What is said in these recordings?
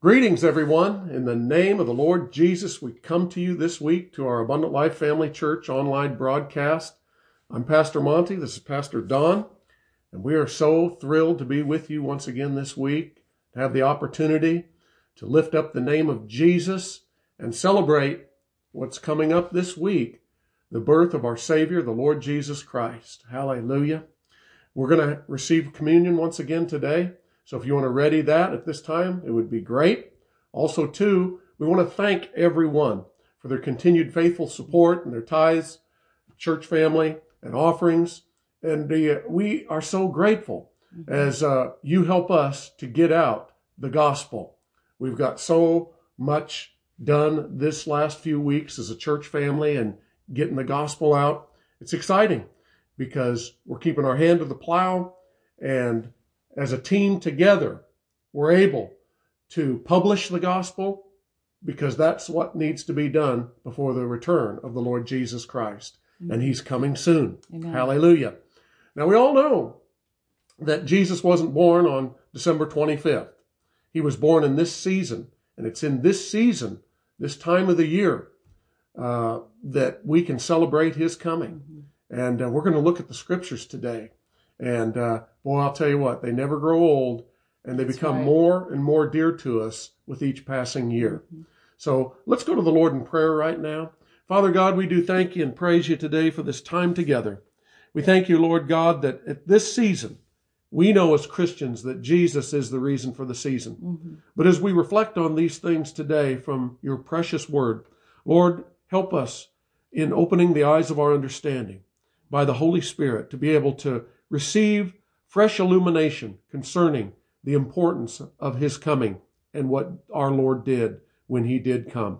Greetings, everyone. In the name of the Lord Jesus, we come to you this week to our Abundant Life Family Church online broadcast. I'm Pastor Monty. This is Pastor Don. And we are so thrilled to be with you once again this week, to have the opportunity to lift up the name of Jesus and celebrate what's coming up this week the birth of our Savior, the Lord Jesus Christ. Hallelujah. We're going to receive communion once again today. So if you want to ready that at this time, it would be great. Also, too, we want to thank everyone for their continued faithful support and their tithes, church family, and offerings. And uh, we are so grateful as uh, you help us to get out the gospel. We've got so much done this last few weeks as a church family and getting the gospel out. It's exciting because we're keeping our hand to the plow and as a team together, we're able to publish the gospel because that's what needs to be done before the return of the Lord Jesus Christ. Mm-hmm. And he's coming soon. Amen. Hallelujah. Now, we all know that Jesus wasn't born on December 25th. He was born in this season. And it's in this season, this time of the year, uh, that we can celebrate his coming. Mm-hmm. And uh, we're going to look at the scriptures today. And uh, boy, I'll tell you what, they never grow old and they That's become right. more and more dear to us with each passing year. Mm-hmm. So let's go to the Lord in prayer right now. Father God, we do thank you and praise you today for this time together. We thank you, Lord God, that at this season, we know as Christians that Jesus is the reason for the season. Mm-hmm. But as we reflect on these things today from your precious word, Lord, help us in opening the eyes of our understanding by the Holy Spirit to be able to receive fresh illumination concerning the importance of his coming and what our Lord did when he did come.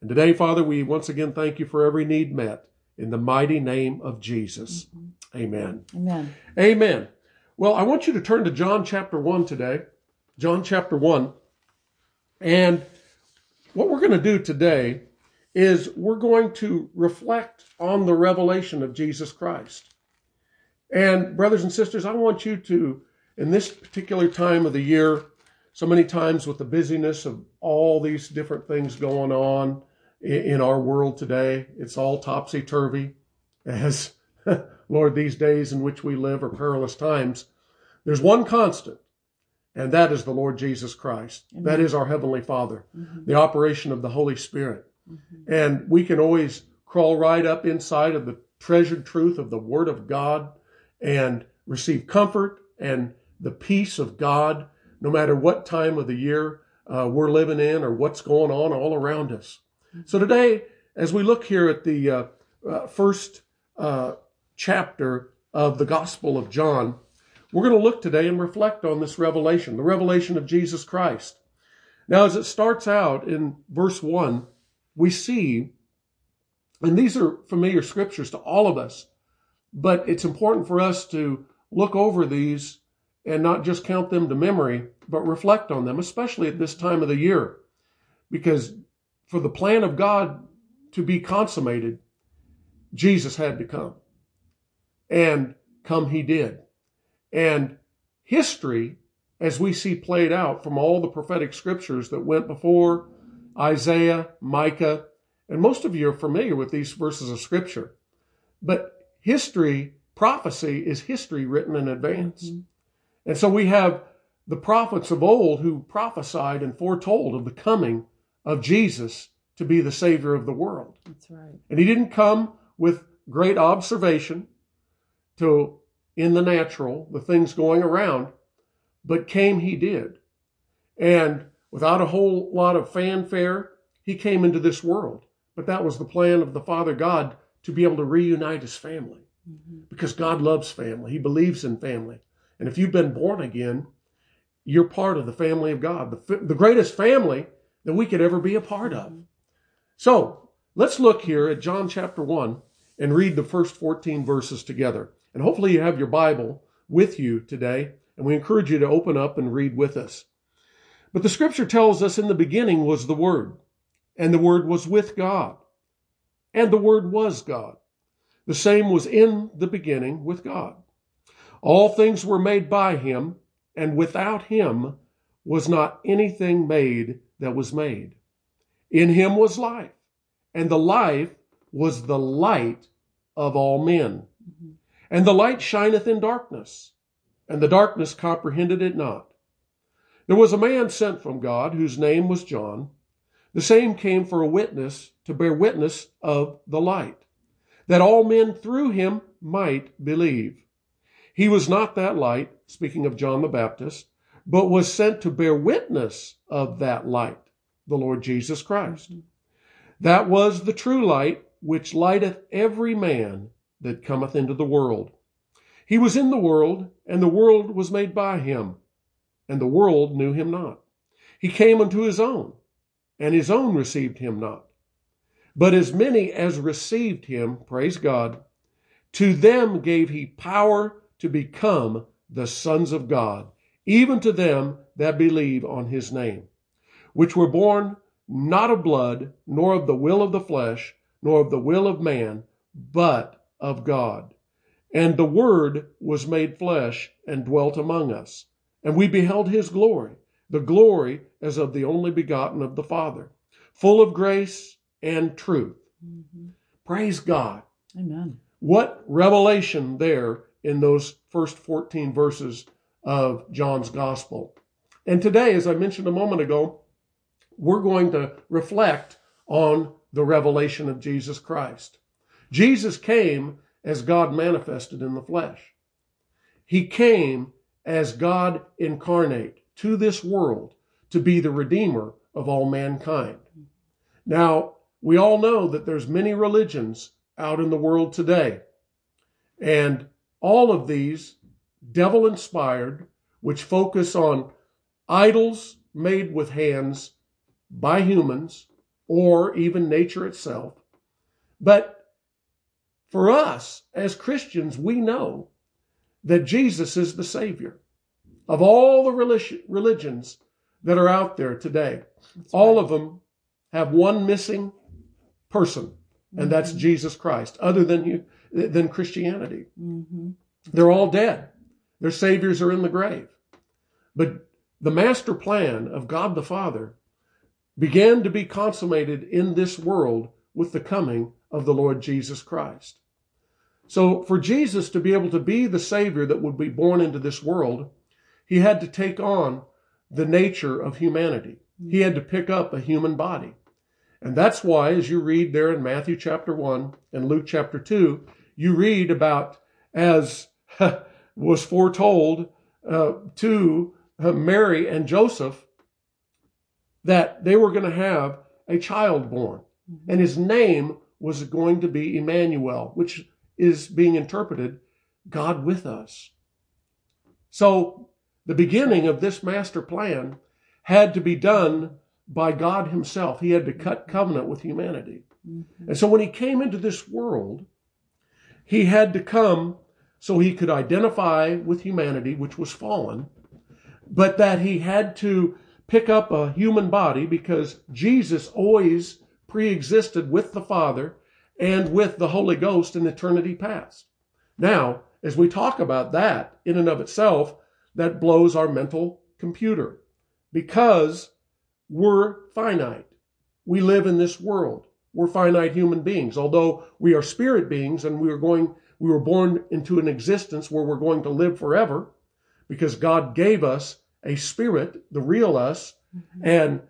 And today, Father, we once again thank you for every need met in the mighty name of Jesus. Mm-hmm. Amen. Amen. Amen. Well, I want you to turn to John chapter 1 today. John chapter 1. And what we're going to do today is we're going to reflect on the revelation of Jesus Christ. And brothers and sisters, I want you to, in this particular time of the year, so many times with the busyness of all these different things going on in our world today, it's all topsy turvy. As Lord, these days in which we live are perilous times. There's one constant, and that is the Lord Jesus Christ. Amen. That is our Heavenly Father, mm-hmm. the operation of the Holy Spirit. Mm-hmm. And we can always crawl right up inside of the treasured truth of the Word of God and receive comfort and the peace of God, no matter what time of the year uh, we're living in or what's going on all around us. So today, as we look here at the uh, uh, first uh, chapter of the Gospel of John, we're going to look today and reflect on this revelation, the revelation of Jesus Christ. Now, as it starts out in verse 1, we see, and these are familiar scriptures to all of us, but it's important for us to look over these and not just count them to memory, but reflect on them, especially at this time of the year. Because for the plan of God to be consummated, Jesus had to come. And come he did. And history, as we see played out from all the prophetic scriptures that went before Isaiah, Micah, and most of you are familiar with these verses of scripture. But history, prophecy is history written in advance. Mm-hmm. And so we have the prophets of old who prophesied and foretold of the coming of Jesus to be the Savior of the world. That's right. And he didn't come with great observation to in the natural, the things going around, but came he did. And without a whole lot of fanfare, he came into this world. But that was the plan of the Father God to be able to reunite his family mm-hmm. because God loves family. He believes in family. And if you've been born again, you're part of the family of God, the, the greatest family that we could ever be a part of. Mm-hmm. So let's look here at John chapter 1 and read the first 14 verses together. And hopefully you have your Bible with you today, and we encourage you to open up and read with us. But the scripture tells us in the beginning was the Word, and the Word was with God, and the Word was God. The same was in the beginning with God. All things were made by him, and without him was not anything made that was made. In him was life, and the life was the light of all men. And the light shineth in darkness, and the darkness comprehended it not. There was a man sent from God whose name was John. The same came for a witness to bear witness of the light, that all men through him might believe. He was not that light, speaking of John the Baptist, but was sent to bear witness of that light, the Lord Jesus Christ. That was the true light which lighteth every man that cometh into the world. He was in the world, and the world was made by him, and the world knew him not. He came unto his own, and his own received him not. But as many as received him, praise God, to them gave he power to become the sons of God, even to them that believe on his name, which were born not of blood, nor of the will of the flesh, nor of the will of man, but of God. And the Word was made flesh and dwelt among us. And we beheld his glory, the glory as of the only begotten of the Father, full of grace and truth. Mm-hmm. Praise God. Amen. What revelation there in those first 14 verses of John's Gospel. And today, as I mentioned a moment ago, we're going to reflect on the revelation of Jesus Christ. Jesus came as God manifested in the flesh. He came as God incarnate to this world to be the redeemer of all mankind. Now, we all know that there's many religions out in the world today. And all of these devil inspired, which focus on idols made with hands by humans or even nature itself. But for us as Christians, we know that Jesus is the Savior of all the religions that are out there today. That's all right. of them have one missing person, and mm-hmm. that's Jesus Christ, other than you, than Christianity. Mm-hmm. They're all dead. Their saviors are in the grave. But the master plan of God the Father began to be consummated in this world with the coming of the Lord Jesus Christ. So, for Jesus to be able to be the Savior that would be born into this world, he had to take on the nature of humanity. He had to pick up a human body. And that's why, as you read there in Matthew chapter 1 and Luke chapter 2, you read about as was foretold uh, to uh, Mary and Joseph that they were going to have a child born. And his name was going to be Emmanuel, which is being interpreted God with us. So the beginning of this master plan had to be done by God Himself. He had to cut covenant with humanity. Mm-hmm. And so when He came into this world, He had to come so He could identify with humanity, which was fallen, but that He had to pick up a human body because Jesus always pre existed with the Father and with the Holy Ghost in eternity past. Now, as we talk about that in and of itself, that blows our mental computer because we're finite. We live in this world. We're finite human beings. Although we are spirit beings and we are going, we were born into an existence where we're going to live forever because God gave us a spirit, the real us, mm-hmm. and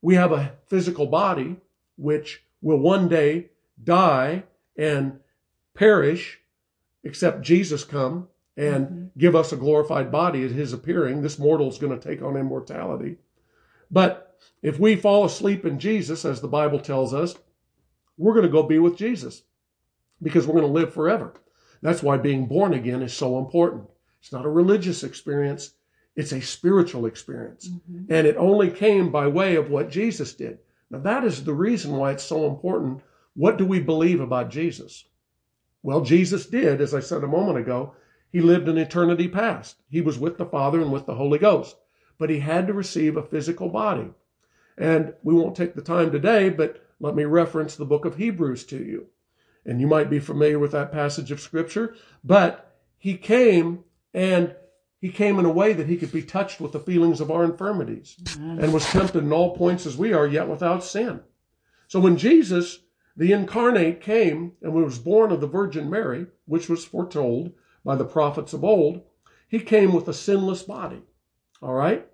we have a physical body which will one day die and perish, except Jesus come and mm-hmm. give us a glorified body at his appearing. This mortal is going to take on immortality. But if we fall asleep in Jesus, as the Bible tells us, we're going to go be with Jesus because we're going to live forever. That's why being born again is so important. It's not a religious experience, it's a spiritual experience. Mm-hmm. And it only came by way of what Jesus did. Now, that is the reason why it's so important what do we believe about Jesus? Well, Jesus did, as I said a moment ago, he lived in eternity past. He was with the Father and with the Holy Ghost, but he had to receive a physical body. And we won't take the time today, but let me reference the book of Hebrews to you. And you might be familiar with that passage of scripture, but he came and he came in a way that he could be touched with the feelings of our infirmities and was tempted in all points as we are, yet without sin. So when Jesus, the incarnate, came and was born of the Virgin Mary, which was foretold by the prophets of old, he came with a sinless body. All right?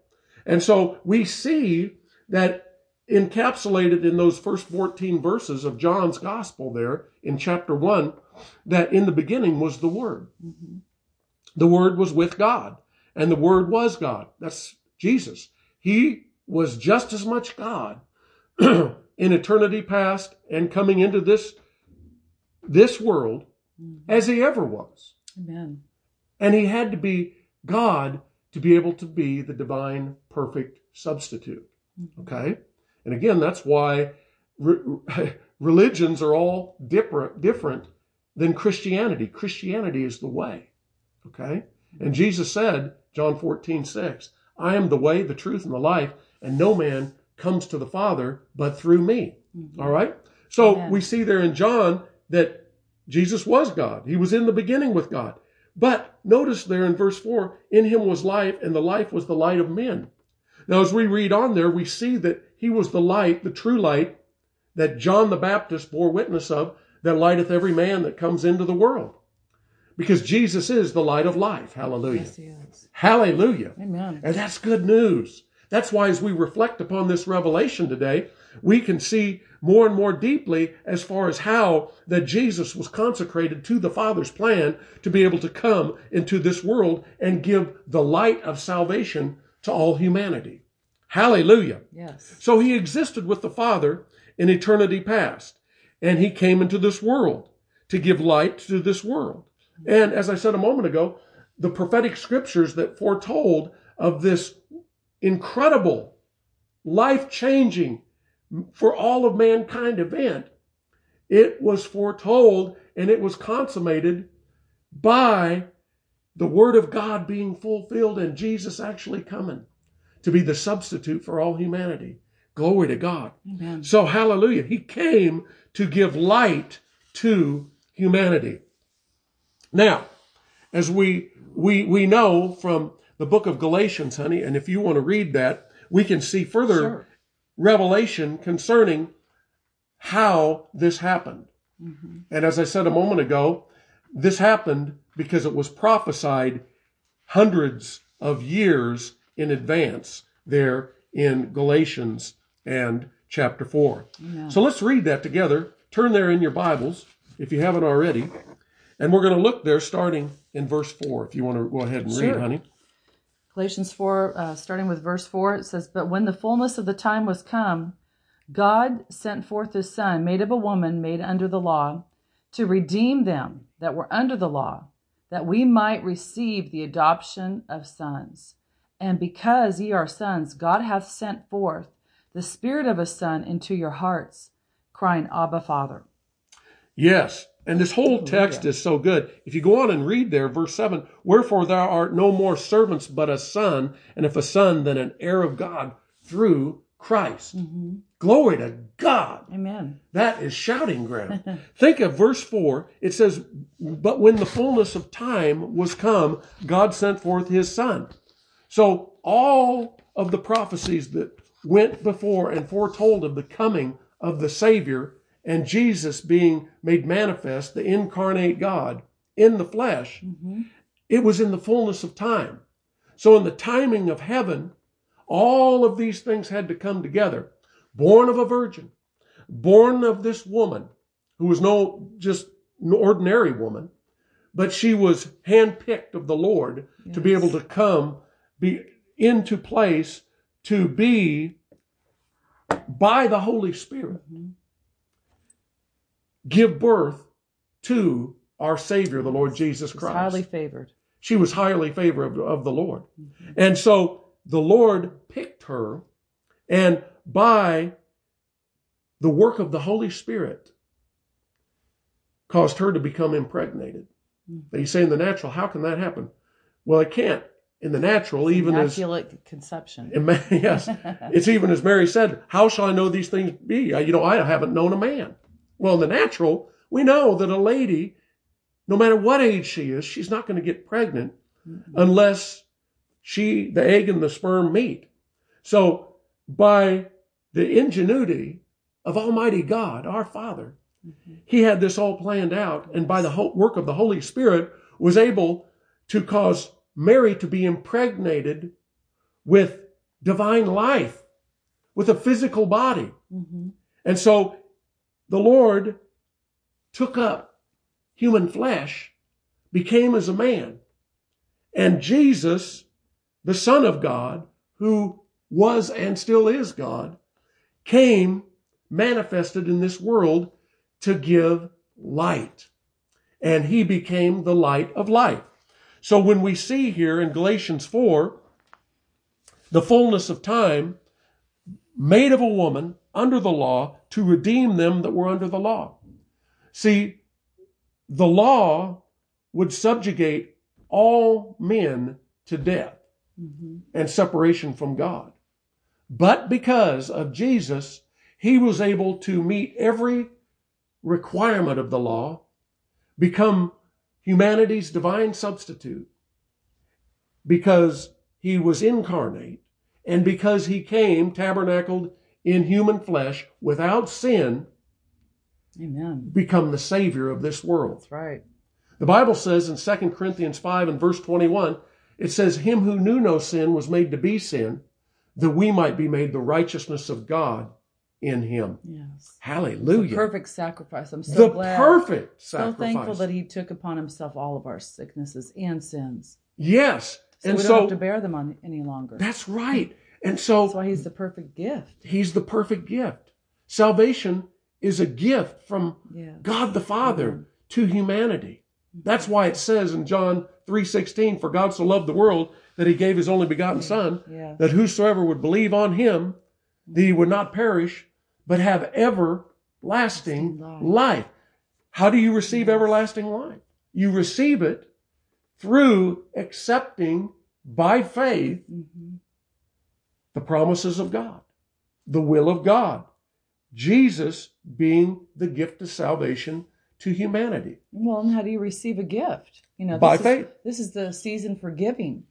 And so we see that encapsulated in those first 14 verses of John's gospel there in chapter 1 that in the beginning was the Word. Mm-hmm. The Word was with God, and the Word was God. That's Jesus. He was just as much God in eternity past and coming into this, this world mm-hmm. as he ever was. Amen. And he had to be God to be able to be the divine perfect substitute. Okay? And again, that's why re- religions are all different, different than Christianity. Christianity is the way. Okay? And Jesus said, John 14, 6, I am the way, the truth, and the life, and no man comes to the Father but through me. Mm-hmm. All right? So Amen. we see there in John that Jesus was God. He was in the beginning with God. But notice there in verse 4, in him was life, and the life was the light of men. Now, as we read on there, we see that he was the light, the true light, that John the Baptist bore witness of, that lighteth every man that comes into the world. Because Jesus is the light of life. Hallelujah. Yes, he is. Hallelujah. Amen. And that's good news. That's why as we reflect upon this revelation today, we can see more and more deeply as far as how that Jesus was consecrated to the Father's plan to be able to come into this world and give the light of salvation to all humanity. Hallelujah. Yes. So he existed with the Father in eternity past, and he came into this world to give light to this world. And as I said a moment ago, the prophetic scriptures that foretold of this incredible, life changing, for all of mankind event, it was foretold and it was consummated by the Word of God being fulfilled and Jesus actually coming to be the substitute for all humanity. Glory to God. Amen. So, hallelujah. He came to give light to humanity. Now, as we, we, we know from the book of Galatians, honey, and if you want to read that, we can see further sure. revelation concerning how this happened. Mm-hmm. And as I said a moment ago, this happened because it was prophesied hundreds of years in advance there in Galatians and chapter 4. Yeah. So let's read that together. Turn there in your Bibles if you haven't already. And we're going to look there starting in verse 4, if you want to go ahead and sure. read, honey. Galatians 4, uh, starting with verse 4, it says, But when the fullness of the time was come, God sent forth his Son, made of a woman, made under the law, to redeem them that were under the law, that we might receive the adoption of sons. And because ye are sons, God hath sent forth the Spirit of a Son into your hearts, crying, Abba, Father. Yes, and this whole text is so good. If you go on and read there, verse 7 Wherefore thou art no more servants, but a son, and if a son, then an heir of God through Christ. Mm-hmm. Glory to God. Amen. That is shouting ground. Think of verse 4. It says, But when the fullness of time was come, God sent forth his son. So all of the prophecies that went before and foretold of the coming of the Savior and Jesus being made manifest, the incarnate God in the flesh, mm-hmm. it was in the fullness of time. So, in the timing of heaven, all of these things had to come together. Born of a virgin, born of this woman who was no just an ordinary woman, but she was handpicked of the Lord yes. to be able to come be into place to be by the Holy Spirit. Mm-hmm give birth to our Savior, the Lord Jesus Christ. Highly favored. She was highly favored of, of the Lord. Mm-hmm. And so the Lord picked her, and by the work of the Holy Spirit, caused her to become impregnated. Mm-hmm. You say in the natural, how can that happen? Well, it can't. In the natural, even immaculate as conception. yes, it's even as Mary said, "How shall I know these things be? You know, I haven't known a man." Well, in the natural, we know that a lady, no matter what age she is, she's not going to get pregnant mm-hmm. unless she, the egg and the sperm meet. So by the ingenuity of Almighty God, our Father, he had this all planned out, and by the work of the Holy Spirit, was able to cause Mary to be impregnated with divine life, with a physical body. hmm And so the Lord took up human flesh, became as a man. And Jesus, the Son of God, who was and still is God, came manifested in this world to give light. And he became the light of life. So when we see here in Galatians 4, the fullness of time made of a woman under the law to redeem them that were under the law. See, the law would subjugate all men to death hmm and separation from God. But because of Jesus, he was able to meet every requirement of the law, become humanity's divine substitute, because he was incarnate, and because he came tabernacled in human flesh without sin, Amen. become the savior of this world. That's right. The Bible says in 2 Corinthians 5 and verse 21, it says, Him who knew no sin was made to be sin, that we might be made the righteousness of God in him. Yes. Hallelujah. The perfect sacrifice. I'm so the glad. perfect sacrifice. so thankful that he took upon himself all of our sicknesses and sins. yes. So and we don't so have to bear them on any longer. that's right. And so That's why he's the perfect gift. he's the perfect gift. Salvation is a gift from Yeah. God the Father to humanity. That's why it says in John 3:16, for God so loved the world that he gave his only begotten son, Yeah. that whosoever would believe on him, that he would not perish, but have everlasting Life. life. How do you receive everlasting life? You receive it through accepting by faith hmm the promises of God, the will of God, Jesus being the gift of salvation to humanity. Well, and how do you receive a gift? You know, By this faith. This is the season for giving.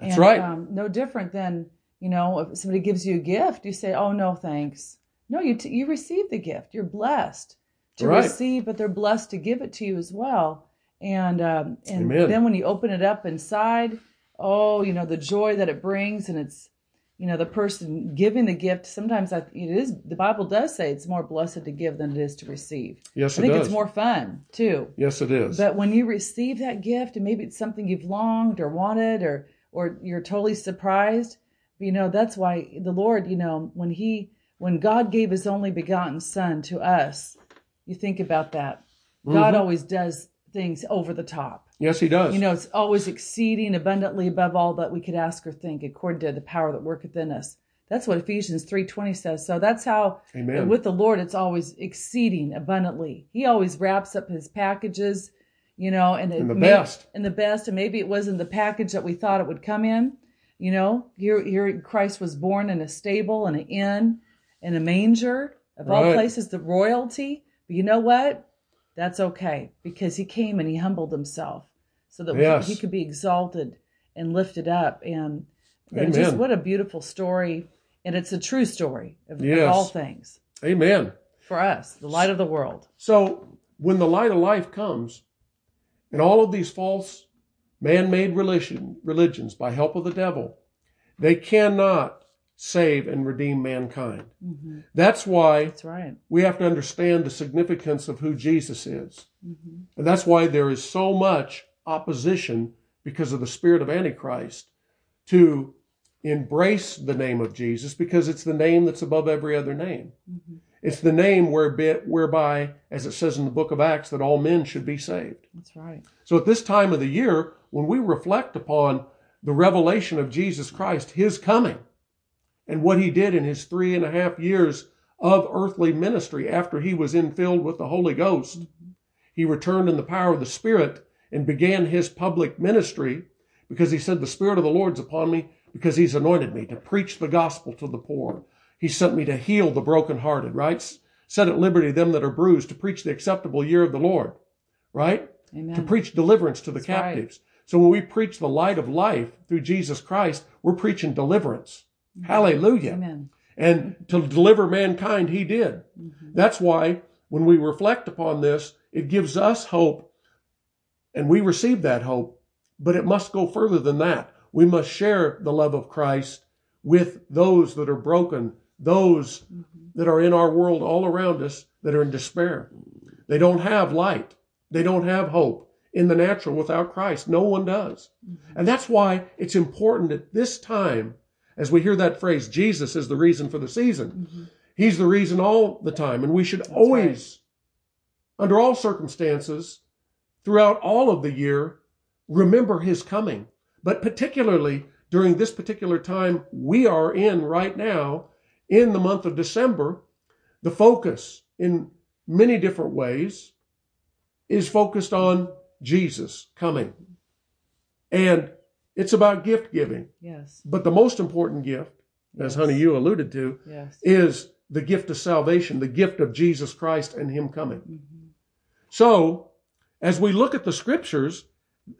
That's and, right. Um, no different than you know, if somebody gives you a gift, you say, "Oh no, thanks." No, you t- you receive the gift. You're blessed to Right. receive, but they're blessed to give it to you as well. And um, and Amen. then when you open it up inside, oh, you know the joy that it brings, and it's you know the person giving the gift. Sometimes I, it is the Bible does say it's more blessed to give than it is to receive. Yes, I think does. it's more fun too. yes, it is. But when you receive that gift, and maybe it's something you've longed or wanted, or or you're totally surprised, you know that's why the Lord, you know, when He, when God gave His only begotten Son to us, you think about that. God Mhm. always does things over the top. yes, he does. You know, it's always exceeding abundantly above all that we could ask or think, according to the power that worketh in us. That's what Ephesians three twenty says. So that's how Amen. with the Lord, it's always exceeding abundantly. He always wraps up his packages, you know, and it And the may- best. and the best. And maybe it wasn't the package that we thought it would come in. You know, here, here Christ was born in a stable, in an inn, in a manger, of all places, the royalty. But you know what? That's okay because he came and he humbled himself so that Yes. he could be exalted and lifted up. And, just what a beautiful story. And it's a true story of, of all things Amen. for us, the light of the world. So when the light of life comes, and all of these false man-made religion, religions by help of the devil, they cannot save and redeem mankind. hmm That's why That's right. we have to understand the significance of who Jesus is. hmm And that's why there is so much opposition because of the spirit of Antichrist to embrace the name of Jesus because it's the name that's above every other name. hmm It's the name whereby, as it says in the book of Acts, that all men should be saved. That's right. So at this time of the year, when we reflect upon the revelation of Jesus Christ, his coming, and what he did in his three and a half years of earthly ministry after he was infilled with the Holy Ghost, he returned in the power of the Spirit and began his public ministry because he said, The Spirit of the Lord's upon me because he's anointed me to preach the gospel to the poor. He sent me to heal the brokenhearted, right? Set at liberty them that are bruised, to preach the acceptable year of the Lord, right? Amen. to preach deliverance to the That's right. captives. So when we preach the light of life through Jesus Christ, we're preaching deliverance. Mm-hmm. Hallelujah. Amen. And to deliver mankind, he did. Mm-hmm. That's why when we reflect upon this, it gives us hope and we receive that hope, but it must go further than that. We must share the love of Christ with those that are broken, those mm-hmm. that are in our world all around us that are in despair. They don't have light. They don't have hope in the natural without Christ. No one does. Mm-hmm. And that's why it's important at this time, as we hear that phrase, Jesus is the reason for the season. Mm-hmm. He's the reason all the time. And we should always, under all circumstances, throughout all of the year, remember his coming. But particularly during this particular time we are in right now, in the month of December, the focus in many different ways is focused on Jesus coming. And it's about gift giving. Yes. But the most important gift, as Honey, you alluded to, Yes. is the gift of salvation, the gift of Jesus Christ and Him coming. Mm-hmm. So, as we look at the scriptures,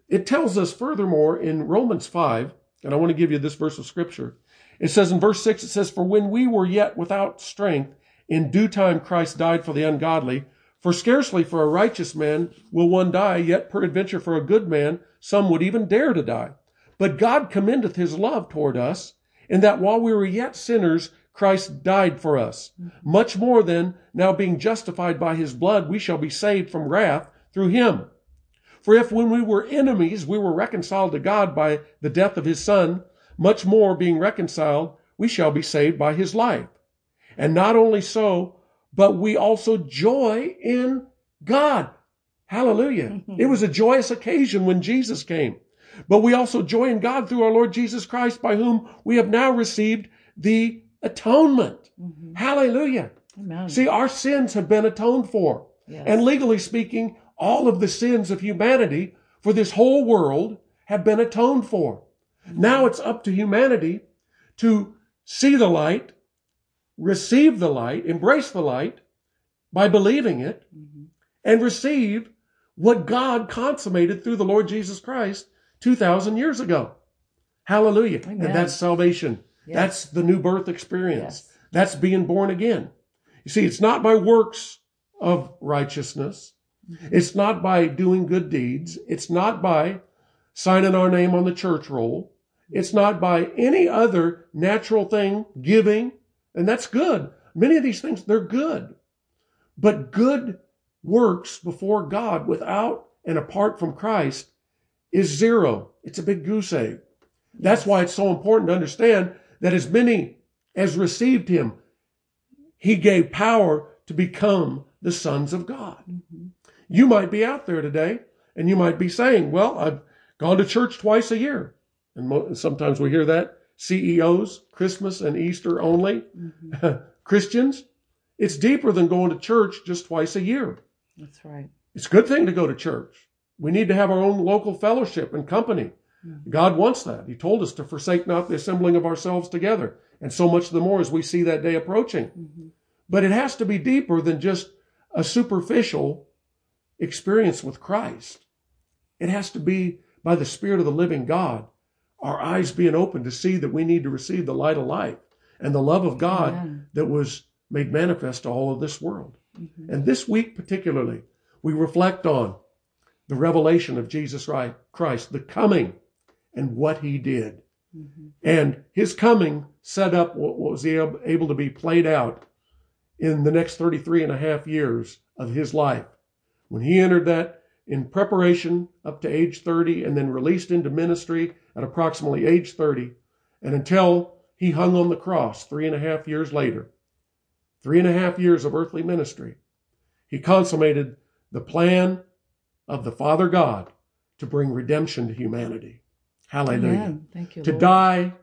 it tells us furthermore in Romans 5, and I want to give you this verse of scripture. It says in verse 6, it says, For when we were yet without strength, in due time Christ died for the ungodly. For scarcely for a righteous man will one die, yet peradventure for a good man some would even dare to die. But God commendeth his love toward us, in that while we were yet sinners, Christ died for us. Much more then, now being justified by his blood, we shall be saved from wrath through him. For if when we were enemies, we were reconciled to God by the death of his son, much more being reconciled, we shall be saved by his life. And not only so, but we also joy in God. Hallelujah. Mm-hmm. it was a joyous occasion when Jesus came. But we also joy in God through our Lord Jesus Christ, by whom we have now received the atonement. Mm-hmm. Hallelujah. Amen. See, our sins have been atoned for. Yes. And legally speaking, all of the sins of humanity for this whole world have been atoned for. Now it's up to humanity to see the light, receive the light, embrace the light by believing it, mm-hmm. and receive what God consummated through the Lord Jesus Christ 2,000 years ago. Hallelujah. Amen. And that's salvation. Yes. That's the new birth experience. Yes. That's being born again. You see, it's not by works of righteousness. Mm-hmm. It's not by doing good deeds. It's not by signing our name on the church roll. It's not by any other natural thing, giving, and that's good. Many of these things, they're good. But good works before God without and apart from Christ is zero. It's a big goose egg. That's why it's so important to understand that as many as received him, he gave power to become the sons of God. Mm-hmm. You might be out there today and you might be saying, well, I've gone to church twice a year. And mo- sometimes we hear that CEOs, Christmas and Easter only, mm-hmm. Christians. It's deeper than going to church just twice a year. That's right. It's a good thing to go to church. We need to have our own local fellowship and company. Mm-hmm. God wants that. He told us to forsake not the assembling of ourselves together. And so much the more as we see that day approaching. Mm-hmm. But it has to be deeper than just a superficial experience with Christ. It has to be by the Spirit of the living God, our eyes being open to see that we need to receive the light of life and the love of God Amen. that was made manifest to all of this world. Mm-hmm. And this week, particularly, we reflect on the revelation of Jesus Christ, the coming and what he did. Mm-hmm. And his coming set up what was able to be played out in the next 33 and a half years of his life. When he entered that in preparation up to age 30 and then released into ministry at approximately age 30 and until he hung on the cross three and a half years later, three and a half years of earthly ministry, he consummated the plan of the Father God to bring redemption to humanity. Hallelujah Amen. Thank you, to Lord. die,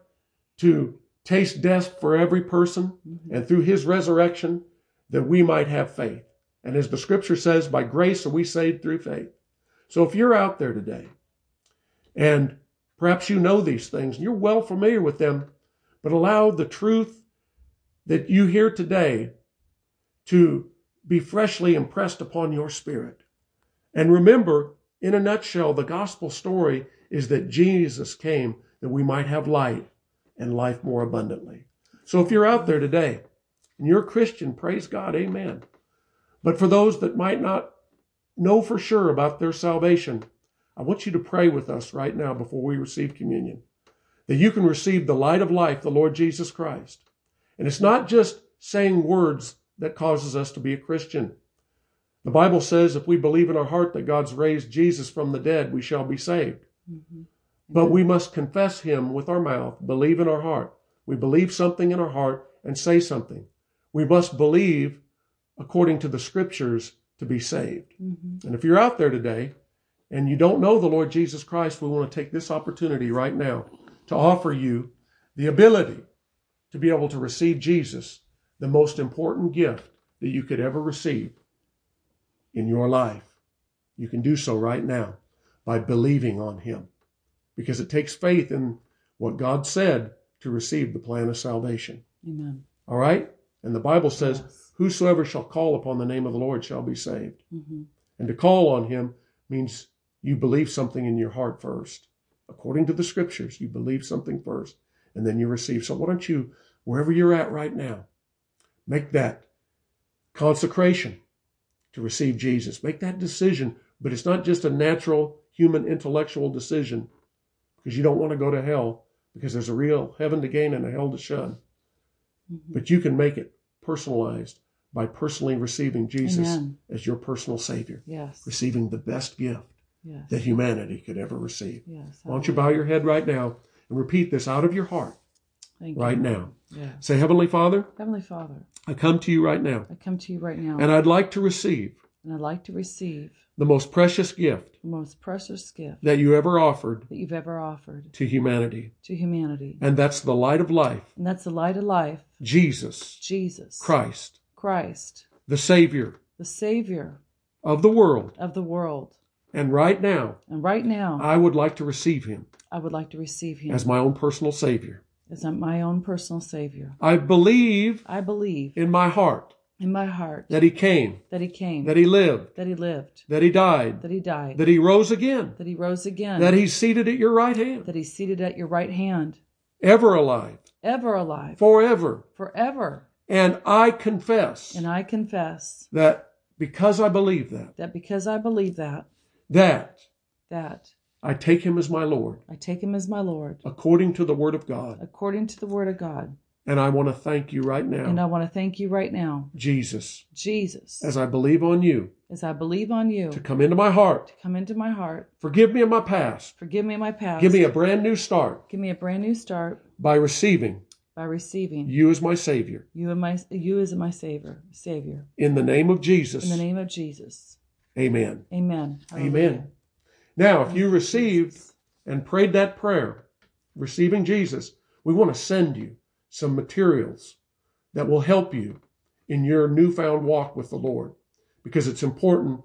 to taste death for every person, Mm-hmm. and through his resurrection, that we might have faith. And as the scripture says, by grace are we saved through faith. So if you're out there today, and perhaps you know these things, and you're well familiar with them, but allow the truth that you hear today to be freshly impressed upon your spirit. And remember, in a nutshell, the gospel story is that Jesus came that we might have light and life more abundantly. So if you're out there today and you're a Christian, praise God, amen. But for those that might not know for sure about their salvation, I want you to pray with us right now before we receive communion that you can receive the light of life, the Lord Jesus Christ. And it's not just saying words that causes us to be a Christian. The Bible says if we believe in our heart that God's raised Jesus from the dead, we shall be saved. Mm-hmm. But we must confess him with our mouth, believe in our heart. We believe something in our heart and say something. We must believe according to the scriptures to be saved. Mm-hmm. And if you're out there today and you don't know the Lord Jesus Christ, we want to take this opportunity right now to offer you the ability to be able to receive Jesus, the most important gift that you could ever receive in your life. You can do so right now by believing on Him because it takes faith in what God said to receive the plan of salvation. Amen. All right? And the Bible says, Yes. Whosoever shall call upon the name of the Lord shall be saved. Mm-hmm. And to call on him means you believe something in your heart first. According to the scriptures, you believe something first and then you receive. So why don't you, wherever you're at right now, make that consecration to receive Jesus. Make that decision, but it's not just a natural human intellectual decision because you don't want to go to hell because there's a real heaven to gain and a hell to shun. Mm-hmm. But you can make it personalized by personally receiving Jesus Amen. as your personal Savior Yes. receiving the best gift Yes. that humanity could ever receive. Yes. Why don't you bow your head right now and repeat this out of your heart Thank right you. now? Say, Heavenly Father, Heavenly Father, I come to you right now, I come to you right now, and I'd like to receive and I'd like to receive the most precious gift the most precious gift that you ever offered that you've ever offered to humanity, to humanity, and that's the light of life, and that's the light of life, Jesus Jesus Christ, Christ, the Savior the Savior of the world. of the world. And right now, And right now, I would like to receive him I would like to receive Him as my own personal Savior. as my own personal Savior. I believe I believe in my heart in my heart that he came, that He came, that he lived, that He lived, that he died, that He died, that he rose again, that He rose again, that he's seated at your right hand, that He's seated at your right hand, ever alive, ever alive, forever. forever. And I confess And I confess that because I believe that, that because I believe that, that that I take him as my Lord I take Him as my Lord, according to the word of God. according to the Word of God. And I want to thank you right now. And I want to thank you right now, Jesus, Jesus, as I believe on you as I believe on you to come into my heart. To come into my heart. Forgive me of my past. Forgive me my past. Give me a brand new start Give me a brand new start by receiving by receiving you as my Savior. you and my you as my Savior. Savior. In the name of Jesus. In the name of Jesus. Amen. Amen. Amen. Now, if you received and prayed that prayer, receiving Jesus, we want to send you some materials that will help you in your newfound walk with the Lord because it's important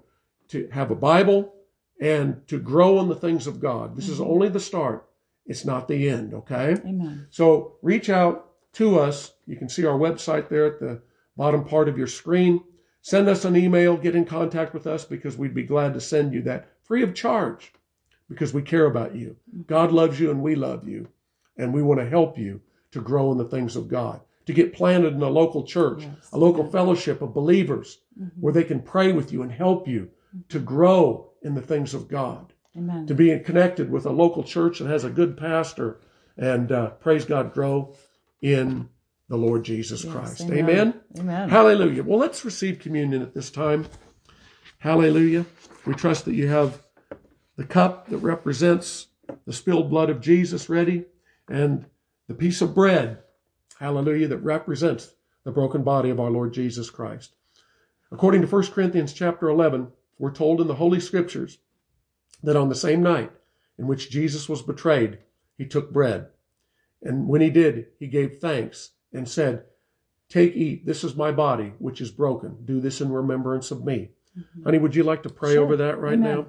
to have a Bible and to grow in the things of God. This is mm-hmm. only the start, it's not the end, okay? Amen. So reach out to us. You can see our website there at the bottom part of your screen. Send us an email, get in contact with us because we'd be glad to send you that free of charge because we care about you. God loves you and we love you. And we want to help you to grow in the things of God, to get planted in a local church, Yes. a local fellowship of believers where they can pray with you and help you to grow in the things of God Amen. to be connected with a local church that has a good pastor and uh, praise God, grow in the Lord Jesus Yes, Christ. amen. Amen. Amen. Hallelujah. Well, let's receive communion at this time. Hallelujah. We trust that you have the cup that represents the spilled blood of Jesus ready and the piece of bread, hallelujah, that represents the broken body of our Lord Jesus Christ. According to 1 Corinthians chapter 11, we're told in the Holy Scriptures that on the same night in which Jesus was betrayed, he took bread. And when he did, he gave thanks and said, Take, eat, this is my body, which is broken. Do this in remembrance of me. Mm-hmm. Honey, would you like to pray Sure. over that right Amen. now?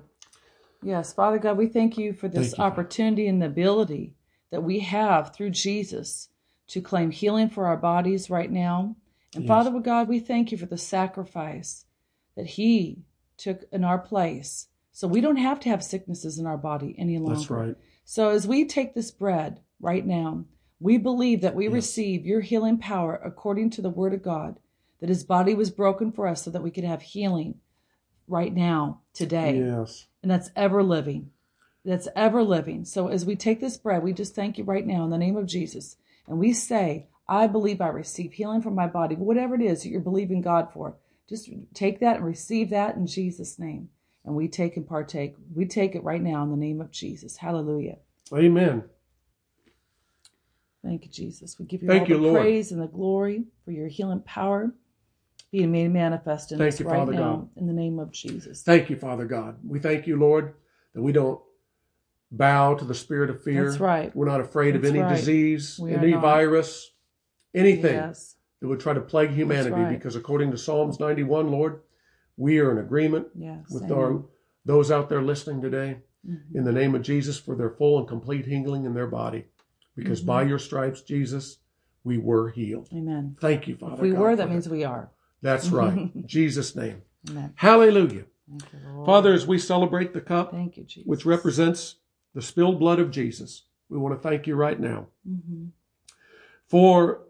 Yes, Father God, we thank you for this you. opportunity and the ability that we have through Jesus to claim healing for our bodies right now. And Yes. Father God, we thank you for the sacrifice that He took in our place So we don't have to have sicknesses in our body any longer. That's right. So as we take this bread right now, we believe that we Yes. receive your healing power according to the word of God, that his body was broken for us so that we could have healing right now, today. Yes. And that's ever living. That's ever living. So as we take this bread, we just thank you right now in the name of Jesus. And we say, I believe I receive healing from my body, whatever it is that you're believing God for. Just take that and receive that in Jesus' name. And we take and partake. We take it right now in the name of Jesus. Hallelujah. Amen. Thank you, Jesus. We give you Thank all you, the Lord. praise and the glory for your healing power being made manifest in Thank us you, right Father now God. in the name of Jesus. Thank you, Father God. We thank you, Lord, that we don't bow to the spirit of fear. That's right. We're not afraid of any right. disease, We any virus, anything Yes. that would try to plague humanity. right. Because according to Psalms 91, Lord, we are in agreement Yes. with Amen. our those out there listening today Mhm. in the name of Jesus for their full and complete healing in their body. Because Mm-hmm. by your stripes, Jesus, we were healed. Amen. Thank you, Father. If we God, were, that means we are. That's right. Jesus' name. Amen. Hallelujah. Thank you. Father, as we celebrate the cup, you, which represents the spilled blood of Jesus, we want to thank you right now Mhm. for,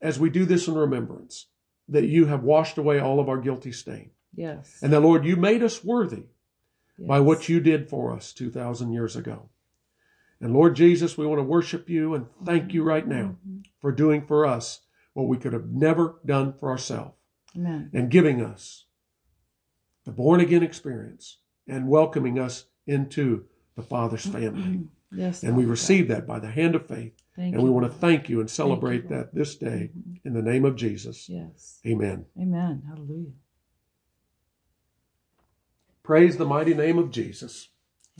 as we do this in remembrance, that you have washed away all of our guilty stain. Yes. And that, Lord, you made us worthy by what you did for us 2,000 years ago. And Lord Jesus, we want to worship you and thank you right now Mhm. for doing for us what we could have never done for ourselves and giving us the born again experience and welcoming us into the Father's family. Yes. And we receive God. that by the hand of faith. Thank And you. we want to thank you and celebrate Lord. that this day Mhm. in the name of Jesus. Yes. Amen. Amen. Hallelujah. Praise the mighty name of Jesus.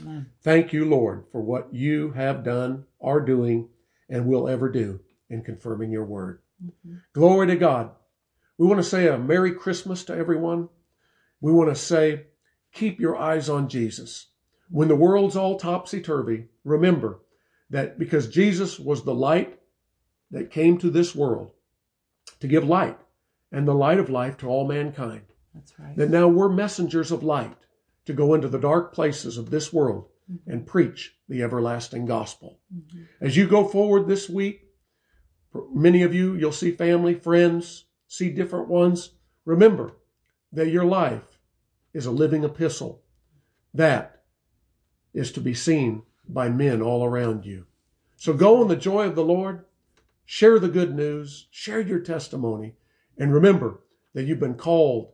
Amen. Thank you, Lord, for what you have done, are doing, and will ever do in confirming your word. Mhm. Glory to God. We want to say a Merry Christmas to everyone. We want to say, keep your eyes on Jesus. When the world's all topsy turvy, remember that because Jesus was the light that came to this world to give light and the light of life to all mankind, That's right. that now we're messengers of light to go into the dark places of this world and preach the everlasting gospel. Mhm. As you go forward this week, for many of you, you'll see family, friends, see different ones. Remember that your life is a living epistle that is to be seen by men all around you. So go in the joy of the Lord, share the good news, share your testimony, and remember that you've been called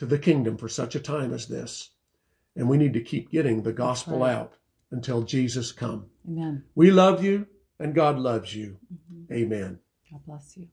to the kingdom for such a time as this. And we need to keep getting the gospel right. out until Jesus come. Amen. We love you and God loves you. Mhm. Amen. God bless you.